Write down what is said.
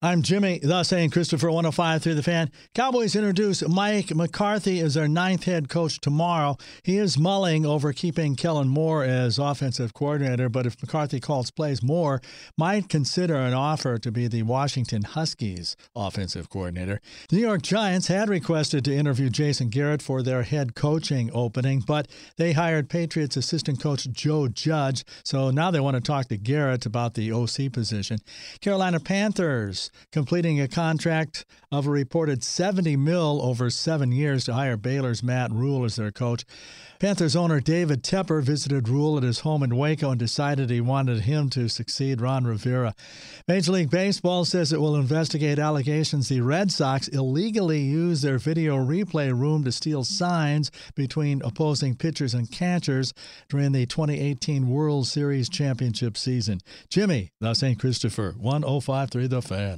I'm Jimmy, thus saying Christopher 105 through the fan. Cowboys introduce Mike McCarthy as their ninth head coach tomorrow. He is mulling over keeping Kellen Moore as offensive coordinator, but if McCarthy calls plays, Moore might consider an offer to be the Washington Huskies offensive coordinator. The New York Giants had requested to interview Jason Garrett for their head coaching opening, but they hired Patriots assistant coach Joe Judge, so now they want to talk to Garrett about the OC position. Carolina Panthers completing a contract of a reported 70 mil over seven years to hire Baylor's Matt Rhule as their coach. Panthers owner David Tepper visited Rhule at his home in Waco and decided he wanted him to succeed Ron Rivera. Major League Baseball says it will investigate allegations the Red Sox illegally used their video replay room to steal signs between opposing pitchers and catchers during the 2018 World Series championship season. Jimmy, the St. Christopher, 1053 The Fan.